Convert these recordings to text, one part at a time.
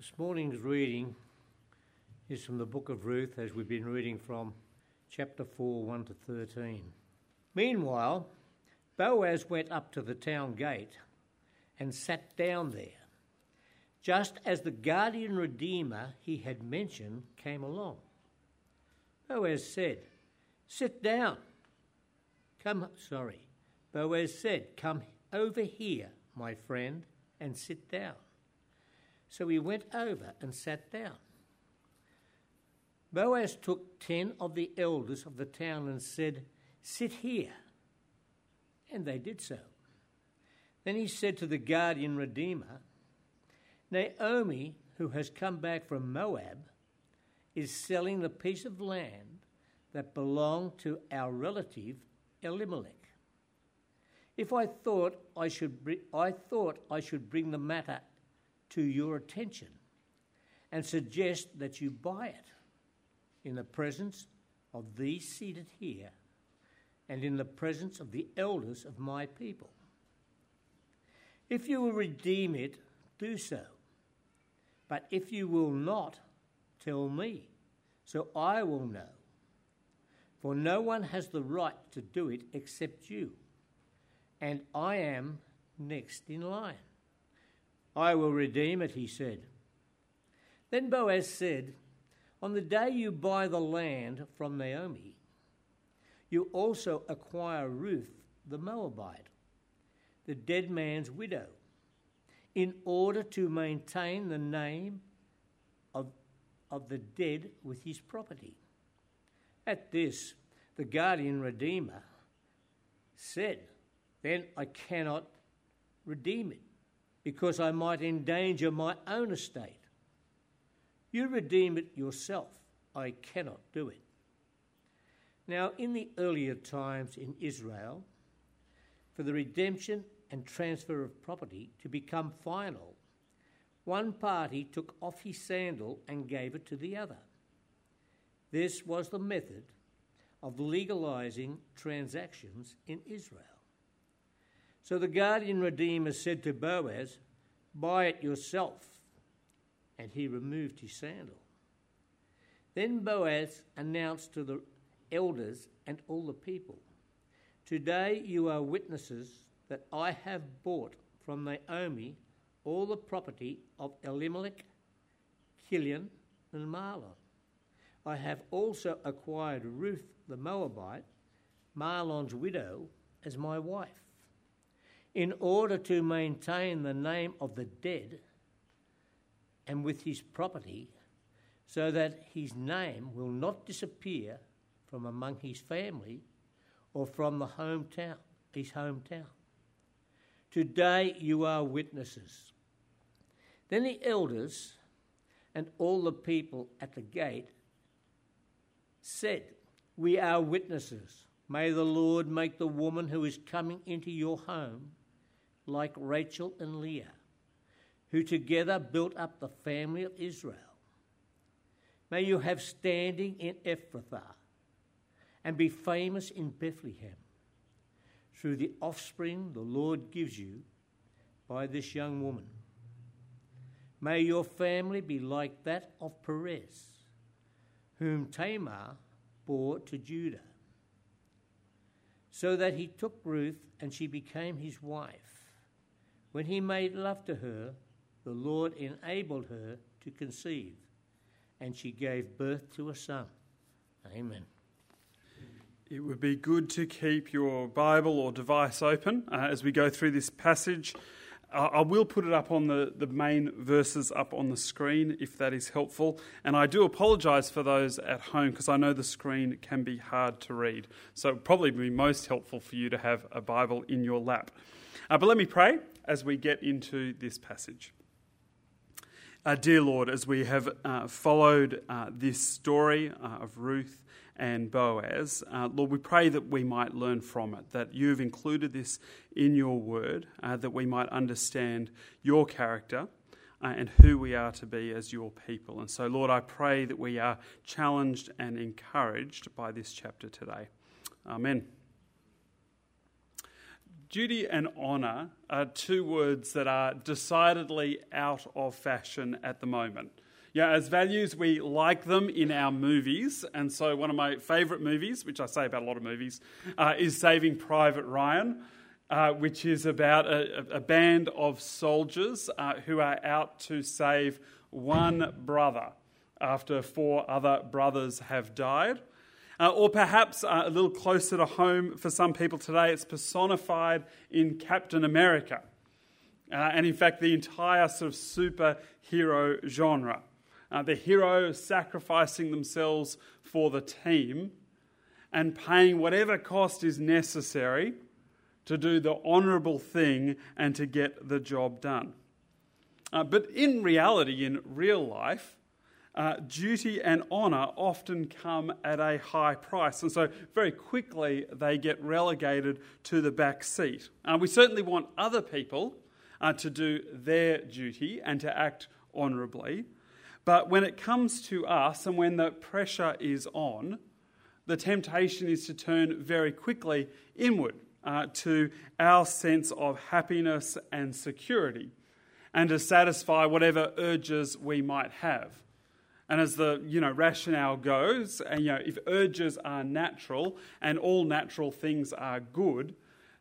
This morning's reading is from the book of Ruth, as we've been reading from chapter 4, 1 to 13. Meanwhile, Boaz went up to the town gate and sat down there, just as the guardian redeemer he had mentioned came along. Boaz said, Sit down. Come, sorry. Boaz said, Come over here, my friend, and sit down. So he went over and sat down. Boaz took ten of the elders of the town and said, Sit here. And they did so. Then he said to the guardian redeemer, Naomi, who has come back from Moab, is selling the piece of land that belonged to our relative Elimelech. If I thought I should, I thought I should bring the matter to your attention and suggest that you buy it in the presence of these seated here and in the presence of the elders of my people. If you will redeem it, do so. But if you will not, tell me, so I will know. For no one has the right to do it except you, and I am next in line. I will redeem it, he said. Then Boaz said, On the day you buy the land from Naomi, you also acquire Ruth the Moabite, the dead man's widow, in order to maintain the name of, of the dead with his property. At this, the guardian redeemer said, Then I cannot redeem it because I might endanger my own estate. You redeem it yourself. I cannot do it. Now, in the earlier times in Israel, for the redemption and transfer of property to become final, one party took off his sandal and gave it to the other. This was the method of legalizing transactions in Israel. So the guardian redeemer said to Boaz, Buy it yourself. And he removed his sandal. Then Boaz announced to the elders and all the people, Today you are witnesses that I have bought from Naomi all the property of Elimelech, Kilion, and Mahlon. I have also acquired Ruth the Moabite, Mahlon's widow, as my wife in order to maintain the name of the dead and with his property, so that his name will not disappear from among his family or from the hometown, his hometown. Today you are witnesses. Then the elders and all the people at the gate said, We are witnesses. May the Lord make the woman who is coming into your home like Rachel and Leah, who together built up the family of Israel. May you have standing in Ephrathah and be famous in Bethlehem through the offspring the Lord gives you by this young woman. May your family be like that of Perez, whom Tamar bore to Judah, so that he took Ruth and she became his wife. When he made love to her, the Lord enabled her to conceive, and she gave birth to a son. Amen. It would be good to keep your Bible or device open uh, as we go through this passage. Uh, I will put it up on the, the main verses up on the screen if that is helpful. And I do apologise for those at home because I know the screen can be hard to read. So it would probably be most helpful for you to have a Bible in your lap. Uh, but let me pray as we get into this passage. Uh, dear Lord, as we have uh, followed uh, this story uh, of Ruth and Boaz, uh, Lord, we pray that we might learn from it, that you've included this in your word, uh, that we might understand your character and who we are to be as your people. And so, Lord, I pray that we are challenged and encouraged by this chapter today. Amen. Duty and honour are two words that are decidedly out of fashion at the moment. Yeah, as values, we like them in our movies. And so, one of my favourite movies, which I say about a lot of movies, uh, is Saving Private Ryan, uh, which is about a, a band of soldiers uh, who are out to save one brother after four other brothers have died. Uh, or perhaps uh, a little closer to home for some people today, it's personified in Captain America. Uh, and in fact, the entire sort of superhero genre. Uh, the hero sacrificing themselves for the team and paying whatever cost is necessary to do the honourable thing and to get the job done. Uh, but in reality, in real life, uh, duty and honour often come at a high price. And so, very quickly, they get relegated to the back seat. Uh, we certainly want other people uh, to do their duty and to act honourably. But when it comes to us and when the pressure is on, the temptation is to turn very quickly inward uh, to our sense of happiness and security and to satisfy whatever urges we might have. And as the you know rationale goes, and you know if urges are natural and all natural things are good,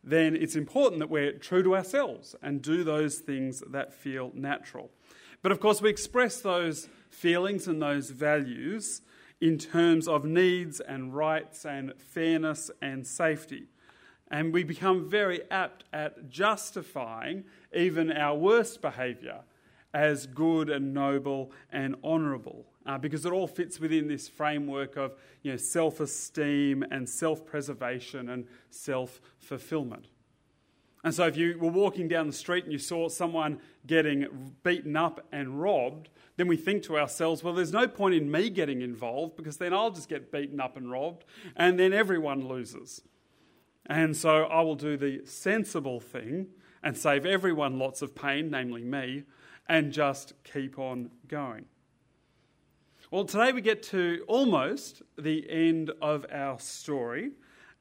then it's important that we're true to ourselves and do those things that feel natural. But of course, we express those feelings and those values in terms of needs and rights and fairness and safety. And we become very apt at justifying even our worst behaviour as good and noble and honourable uh, because it all fits within this framework of you know, self esteem and self preservation and self fulfillment. And so, if you were walking down the street and you saw someone getting beaten up and robbed, then we think to ourselves, well, there's no point in me getting involved because then I'll just get beaten up and robbed, and then everyone loses. And so, I will do the sensible thing and save everyone lots of pain, namely me, and just keep on going. Well, today we get to almost the end of our story,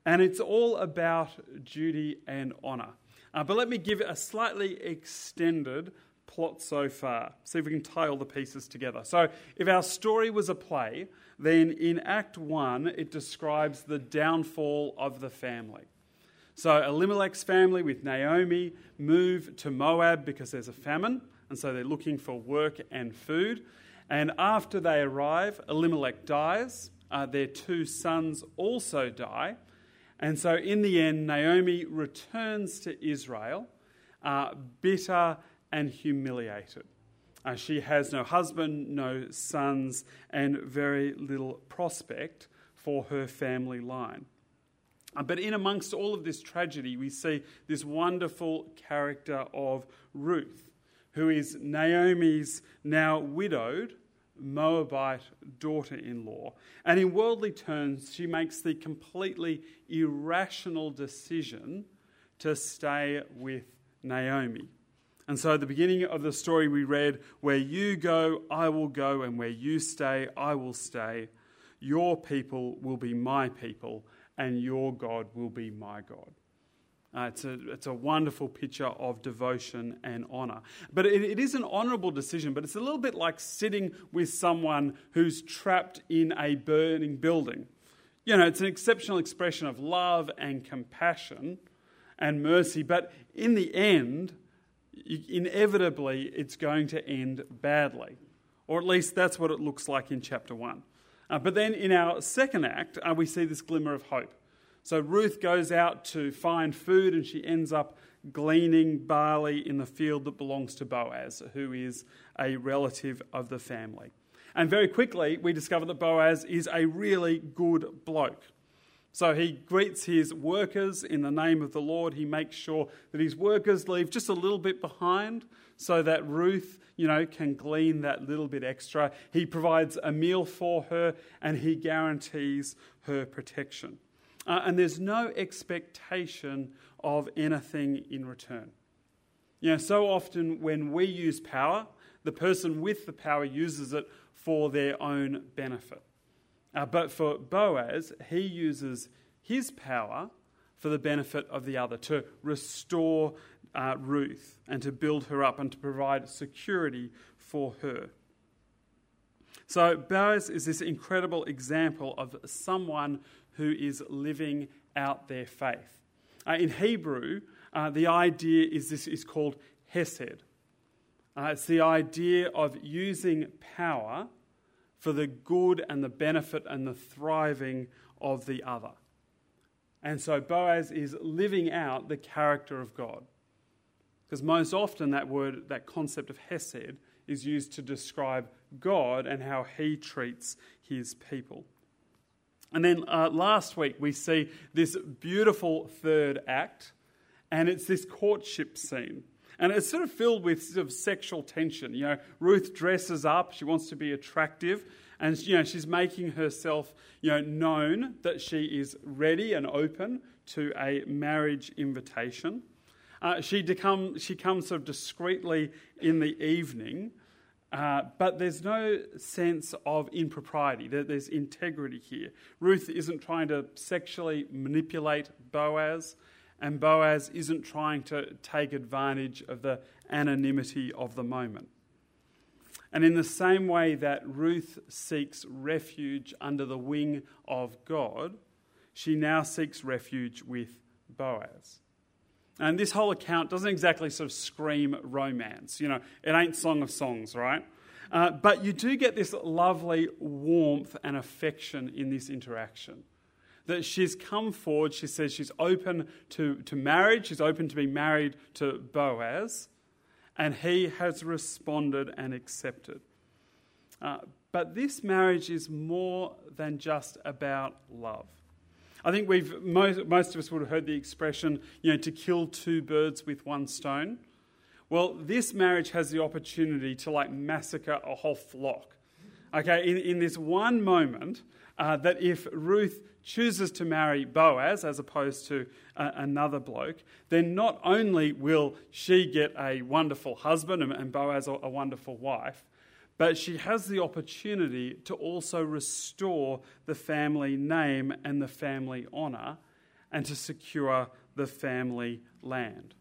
and it's all about duty and honour. Uh, but let me give a slightly extended plot so far, see if we can tie all the pieces together. So, if our story was a play, then in Act 1 it describes the downfall of the family. So, Elimelech's family with Naomi move to Moab because there's a famine, and so they're looking for work and food. And after they arrive, Elimelech dies. Uh, their two sons also die. And so, in the end, Naomi returns to Israel, uh, bitter and humiliated. Uh, she has no husband, no sons, and very little prospect for her family line. Uh, but in amongst all of this tragedy, we see this wonderful character of Ruth who is Naomi's now widowed Moabite daughter in law. And in worldly terms, she makes the completely irrational decision to stay with Naomi. And so, at the beginning of the story, we read, Where you go, I will go, and where you stay, I will stay. Your people will be my people, and your God will be my God. Uh, it's, a, it's a wonderful picture of devotion and honour. But it, it is an honourable decision, but it's a little bit like sitting with someone who's trapped in a burning building. You know, it's an exceptional expression of love and compassion and mercy, but in the end, inevitably, it's going to end badly. Or at least that's what it looks like in chapter 1. Uh, but then in our second act, uh, we see this glimmer of hope. So Ruth goes out to find food and she ends up gleaning barley in the field that belongs to Boaz, who is a relative of the family. And very quickly, we discover that Boaz is a really good bloke. So he greets his workers in the name of the Lord. He makes sure that his workers leave just a little bit behind so that Ruth, you know, can glean that little bit extra. He provides a meal for her and he guarantees her protection uh, and there's no expectation of anything in return. You know, so often when we use power, the person with the power uses it for their own benefit. Uh, but for Boaz, he uses his power for the benefit of the other, to restore uh, Ruth and to build her up and to provide security for her. So, Boaz is this incredible example of someone who is living out their faith. Uh, in Hebrew, uh, the idea is this is called hesed. Uh, it's the idea of using power for the good and the benefit and the thriving of the other. And so Boaz is living out the character of God. Because most often that word, that concept of hesed, is used to describe God and how he treats his people. And then uh, last week we see this beautiful third act, and it's this courtship scene. And it's sort of filled with sort of sexual tension. You know, Ruth dresses up, she wants to be attractive, and you know, she's making herself you know, known that she is ready and open to a marriage invitation. Uh, she, become, she comes sort of discreetly in the evening, uh, but there's no sense of impropriety. There, there's integrity here. Ruth isn't trying to sexually manipulate Boaz and Boaz isn't trying to take advantage of the anonymity of the moment. And in the same way that Ruth seeks refuge under the wing of God, she now seeks refuge with Boaz. And this whole account doesn't exactly sort of scream romance. You know, it ain't Song of Songs, right? Uh, but you do get this lovely warmth and affection in this interaction that she's come forward. She says she's open to, to marriage, she's open to be married to Boaz, and he has responded and accepted. Uh, but this marriage is more than just about love. I think we've most, most of us would have heard the expression, you know, to kill two birds with one stone. Well, this marriage has the opportunity to like massacre a whole flock. Okay, in, in this one moment, uh, that if Ruth chooses to marry Boaz as opposed to uh, another bloke, then not only will she get a wonderful husband and, and Boaz a, a wonderful wife, but she has the opportunity to also restore the family name and the family honour and to secure the family land.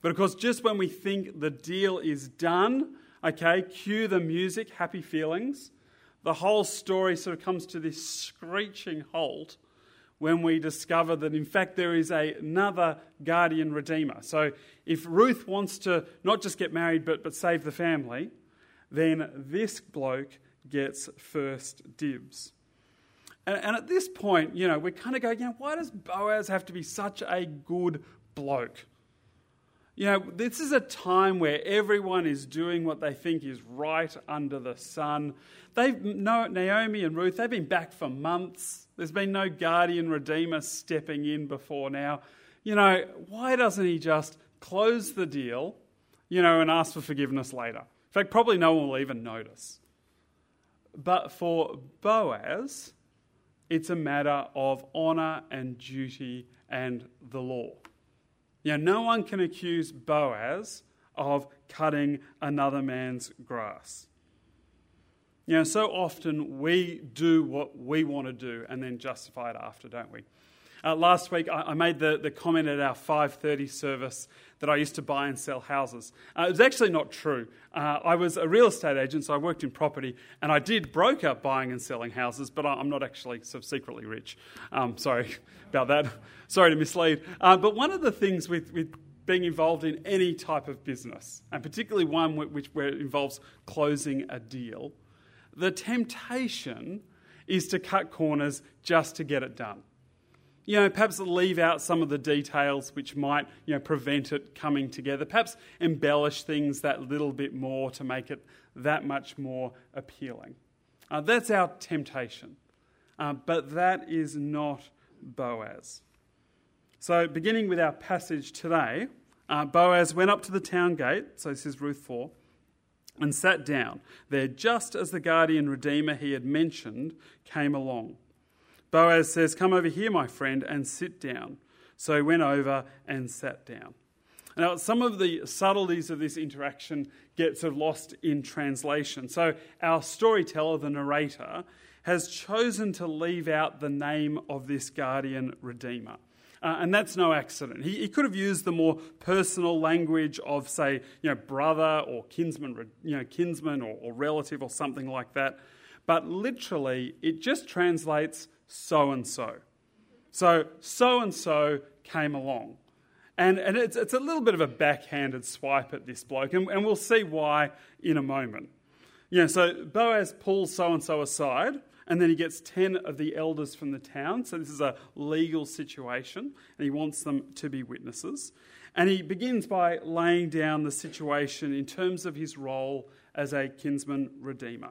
But of course, just when we think the deal is done, okay, cue the music, happy feelings the whole story sort of comes to this screeching halt when we discover that, in fact, there is a, another guardian redeemer. So, if Ruth wants to not just get married but, but save the family, then this bloke gets first dibs. And, and at this point, you know, we kind of go, you know, why does Boaz have to be such a good bloke? You know, this is a time where everyone is doing what they think is right under the sun. They've Naomi and Ruth, they've been back for months. There's been no guardian redeemer stepping in before now. You know, why doesn't he just close the deal, you know, and ask for forgiveness later? In fact, probably no one will even notice. But for Boaz, it's a matter of honour and duty and the law. Know, no one can accuse Boaz of cutting another man's grass. You know, so often we do what we want to do and then justify it after, don't we? Uh, last week, I, I, made the, the comment at our 5.30 service that I used to buy and sell houses. Uh, it was actually not true. Uh, I was a real estate agent, so I worked in property, and I did broker buying and selling houses, but I'm not actually sort of secretly rich. Um, sorry about that. sorry to mislead. Uh, but one of the things with, with being involved in any type of business, and particularly one which, where it involves closing a deal, the temptation is to cut corners just to get it done you know, perhaps leave out some of the details which might, you know, prevent it coming together. Perhaps embellish things that little bit more to make it that much more appealing. Uh, that's our temptation. Uh, but that is not Boaz. So, beginning with our passage today, uh, Boaz went up to the town gate, so this is Ruth 4, and sat down there just as the guardian redeemer he had mentioned came along. Boaz says, Come over here, my friend, and sit down. So he went over and sat down. Now, some of the subtleties of this interaction get sort of lost in translation. So, our storyteller, the narrator, has chosen to leave out the name of this guardian redeemer. Uh, and that's no accident. He, he, could have used the more personal language of, say, you know, brother or kinsman, you know, kinsman or, or relative or something like that. But literally, it just translates so and so. So, so and so came along. And, and it's, it's a little bit of a backhanded swipe at this bloke, and, and we'll see why in a moment. Yeah, so Boaz pulls so and so aside, and then he gets 10 of the elders from the town. So this is a legal situation, and he wants them to be witnesses. And he begins by laying down the situation in terms of his role as a kinsman redeemer.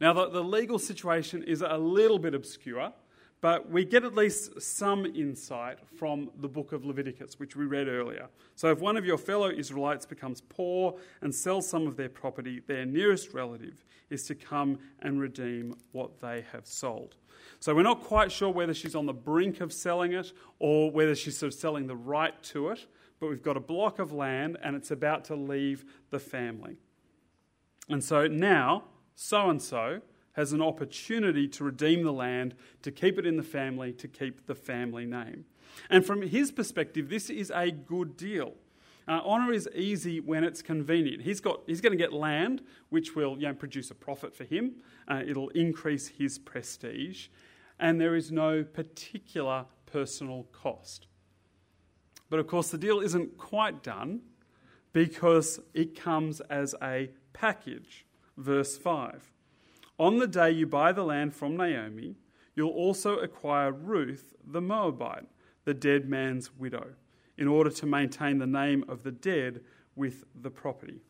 Now, the, the legal situation is a little bit obscure, but we get at least some insight from the book of Leviticus, which we read earlier. So, if one of your fellow Israelites becomes poor and sells some of their property, their nearest relative is to come and redeem what they have sold. So, we're not quite sure whether she's on the brink of selling it or whether she's sort of selling the right to it, but we've got a block of land and it's about to leave the family. And so now, so and so has an opportunity to redeem the land, to keep it in the family, to keep the family name. And from his perspective, this is a good deal. Uh, honour is easy when it's convenient. He's, got, he's going to get land, which will you know, produce a profit for him. Uh, it'll increase his prestige. And there is no particular personal cost. But of course, the deal isn't quite done because it comes as a package verse 5. On the day you buy the land from Naomi, you'll also acquire Ruth the Moabite, the dead man's widow, in order to maintain the name of the dead with the property.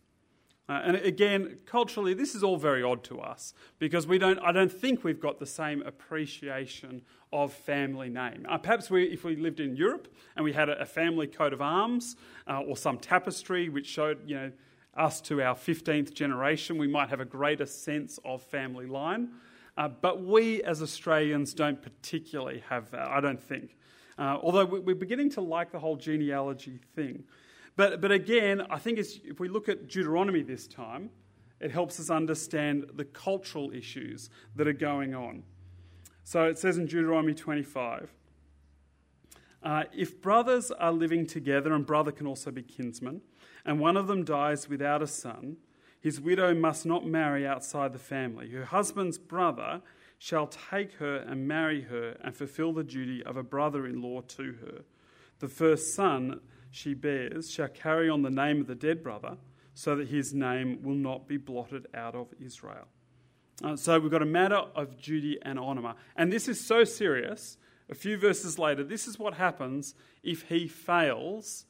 Uh, and again, culturally, this is all very odd to us because we don't, I don't think we've got the same appreciation of family name. Uh, perhaps we, if we lived in Europe and we had a, a family coat of arms uh, or some tapestry which showed, you know, us to our 15th generation, we might have a greater sense of family line. Uh, but we as Australians don't particularly have that, I don't think. Uh, although we're beginning to like the whole genealogy thing. But, but again, I think if we look at Deuteronomy this time, it helps us understand the cultural issues that are going on. So it says in Deuteronomy 25 uh, if brothers are living together, and brother can also be kinsman, and one of them dies without a son, his widow must not marry outside the family. Her husband's brother shall take her and marry her and fulfill the duty of a brother in law to her. The first son she bears shall carry on the name of the dead brother, so that his name will not be blotted out of Israel. Uh, so we've got a matter of duty and honour. And this is so serious a few verses later, this is what happens if he fails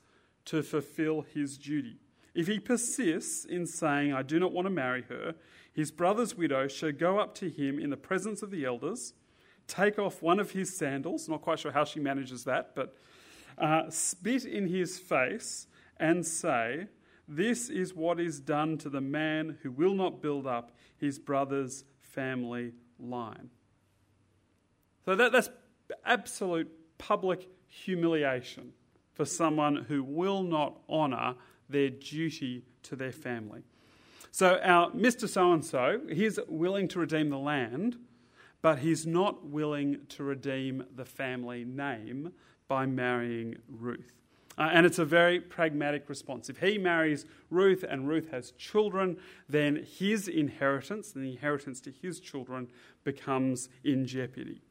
to fulfill his duty. If he persists in saying, I do not want to marry her, his brother's widow shall go up to him in the presence of the elders, take off one of his sandals, not quite sure how she manages that, but uh, spit in his face and say, This is what is done to the man who will not build up his brother's family line. So that, that's absolute public humiliation for someone who will not honour their duty to their family. So, our Mr. So and so, he's willing to redeem the land, but he's not willing to redeem the family name by marrying Ruth. Uh, and it's a very pragmatic response. If he marries Ruth and Ruth has children, then his inheritance, and the inheritance to his children, becomes in jeopardy.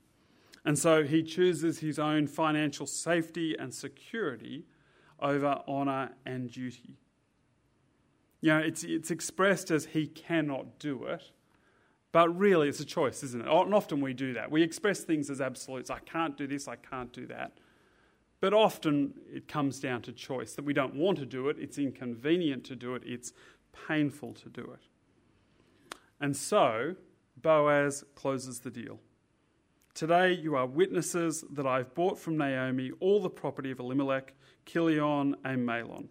And so he chooses his own financial safety and security over honour and duty. You know, it's, it's expressed as he cannot do it, but really it's a choice, isn't it? And often we do that. We express things as absolutes. I can't do this, I can't do that. But often it comes down to choice that we don't want to do it, it's inconvenient to do it, it's painful to do it. And so Boaz closes the deal. Today you are witnesses that I have bought from Naomi all the property of Elimelech, Kilion, and Mahlon.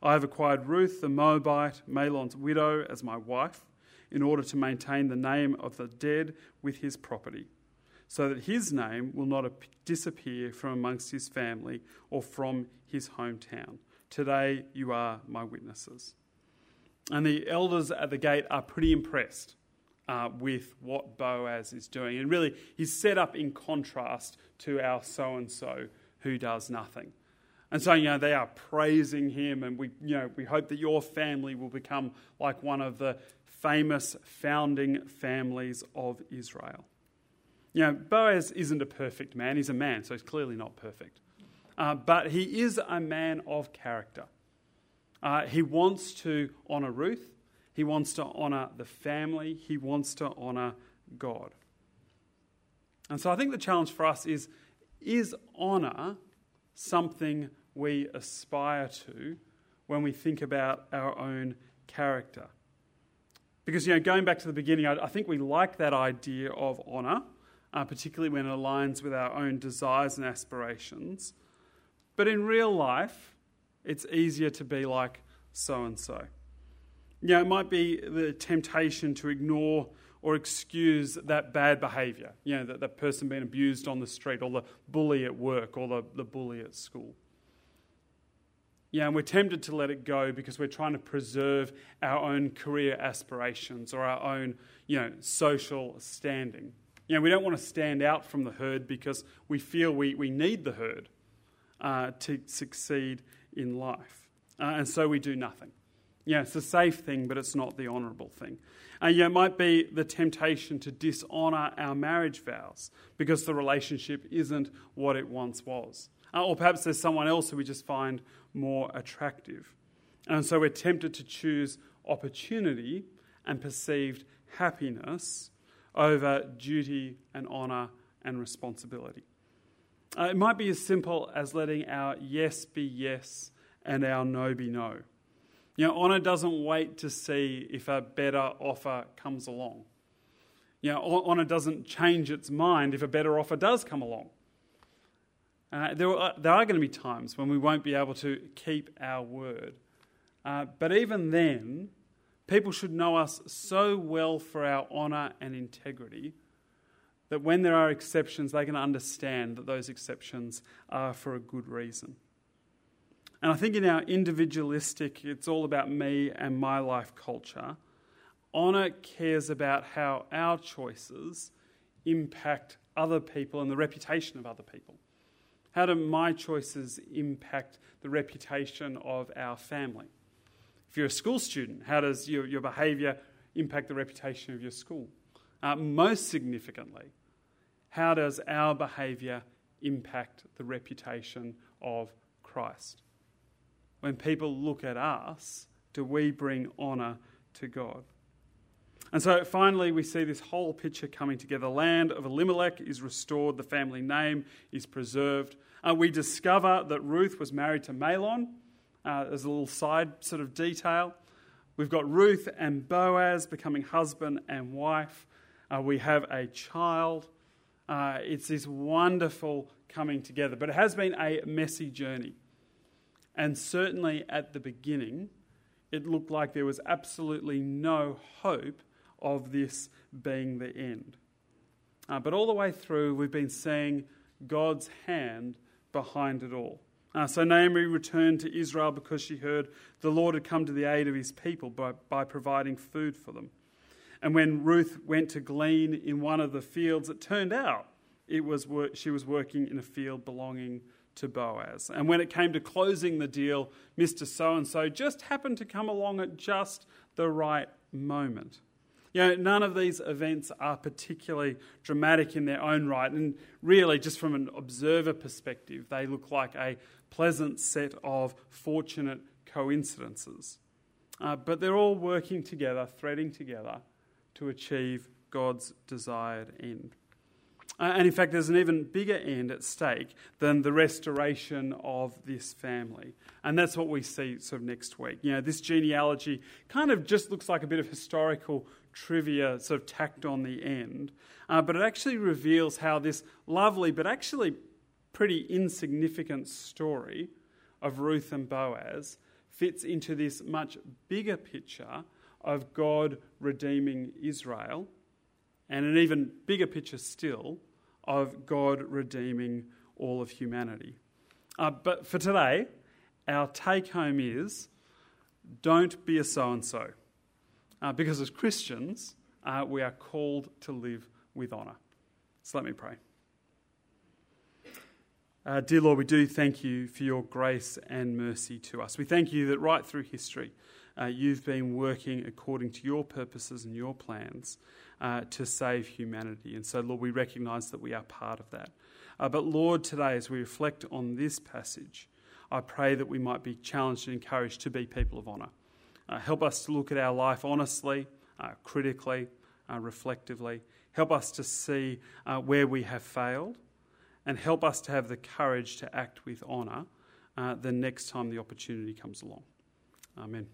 I have acquired Ruth the Moabite, Mahlon's widow, as my wife, in order to maintain the name of the dead with his property, so that his name will not disappear from amongst his family or from his hometown. Today you are my witnesses. And the elders at the gate are pretty impressed uh, with what Boaz is doing. And really, he's set up in contrast to our so and so who does nothing. And so, you know, they are praising him, and we, you know, we hope that your family will become like one of the famous founding families of Israel. You know, Boaz isn't a perfect man. He's a man, so he's clearly not perfect. Uh, but he is a man of character. Uh, he wants to honour Ruth. He wants to honour the family. He wants to honour God. And so I think the challenge for us is is honour something we aspire to when we think about our own character? Because, you know, going back to the beginning, I, I think we like that idea of honour, uh, particularly when it aligns with our own desires and aspirations. But in real life, it's easier to be like so and so. You know, it might be the temptation to ignore or excuse that bad behaviour. You know, that, that person being abused on the street, or the bully at work, or the, the bully at school. Yeah, and we're tempted to let it go because we're trying to preserve our own career aspirations or our own, you know, social standing. You know, we don't want to stand out from the herd because we feel we, we need the herd uh, to succeed in life. Uh, and so we do nothing. Yeah, it's a safe thing, but it's not the honourable thing. And uh, yeah, it might be the temptation to dishonour our marriage vows because the relationship isn't what it once was. Uh, or perhaps there's someone else who we just find more attractive. And so we're tempted to choose opportunity and perceived happiness over duty and honour and responsibility. Uh, it might be as simple as letting our yes be yes and our no be no. You know, honour doesn't wait to see if a better offer comes along. You know, honour doesn't change its mind if a better offer does come along. Uh, there, are, there, are, going to be times when we won't be able to keep our word. Uh, but even then, people should know us so well for our honour and integrity that when there are exceptions, they can understand that those exceptions are for a good reason. And I think in our individualistic, it's all about me and my life culture, honour cares about how our choices impact other people and the reputation of other people. How do my choices impact the reputation of our family? If you're a school student, how does your, your behaviour impact the reputation of your school? Uh, most significantly, how does our behaviour impact the reputation of Christ? When people look at us, do we bring honour to God? And so finally, we see this whole picture coming together. The land of Elimelech is restored, the family name is preserved. Uh, we discover that Ruth was married to Mahlon. Uh, as a little side sort of detail. We've got Ruth and Boaz becoming husband and wife. Uh, we have a child. Uh, it's this wonderful coming together, but it has been a messy journey. And certainly at the beginning, it looked like there was absolutely no hope of this being the end. Uh, but all the way through, we've been seeing God's hand behind it all. Uh, so Naomi returned to Israel because she heard the Lord had come to the aid of his people by, by providing food for them. And when Ruth went to glean in one of the fields, it turned out it was she was working in a field belonging to Boaz. And when it came to closing the deal, Mr. So and so just happened to come along at just the right moment. You know, none of these events are particularly dramatic in their own right, and really, just from an observer perspective, they look like a pleasant set of fortunate coincidences. Uh, but they're all working together, threading together to achieve God's desired end. Uh, and in fact, there's an even bigger end at stake than the restoration of this family. And that's what we see sort of next week. You know, this genealogy kind of just looks like a bit of historical trivia sort of tacked on the end, uh, but it actually reveals how this lovely but actually pretty insignificant story of Ruth and Boaz fits into this much bigger picture of God redeeming Israel, and an even bigger picture still of God redeeming all of humanity. Uh, but for today, our take home is don't be a so and so. Because as Christians, uh, we are called to live with honour. So let me pray. Uh, dear Lord, we do thank you for your grace and mercy to us. We thank you that right through history, uh, you've been working according to your purposes and your plans uh, to save humanity. And so, Lord, we recognise that we are part of that. Uh, but, Lord, today, as we reflect on this passage, I pray that we might be challenged and encouraged to be people of honour. Uh, help us to look at our life honestly, uh, critically, reflectively. Help us to see where we have failed and help us to have the courage to act with honour uh, the next time the opportunity comes along. Amen.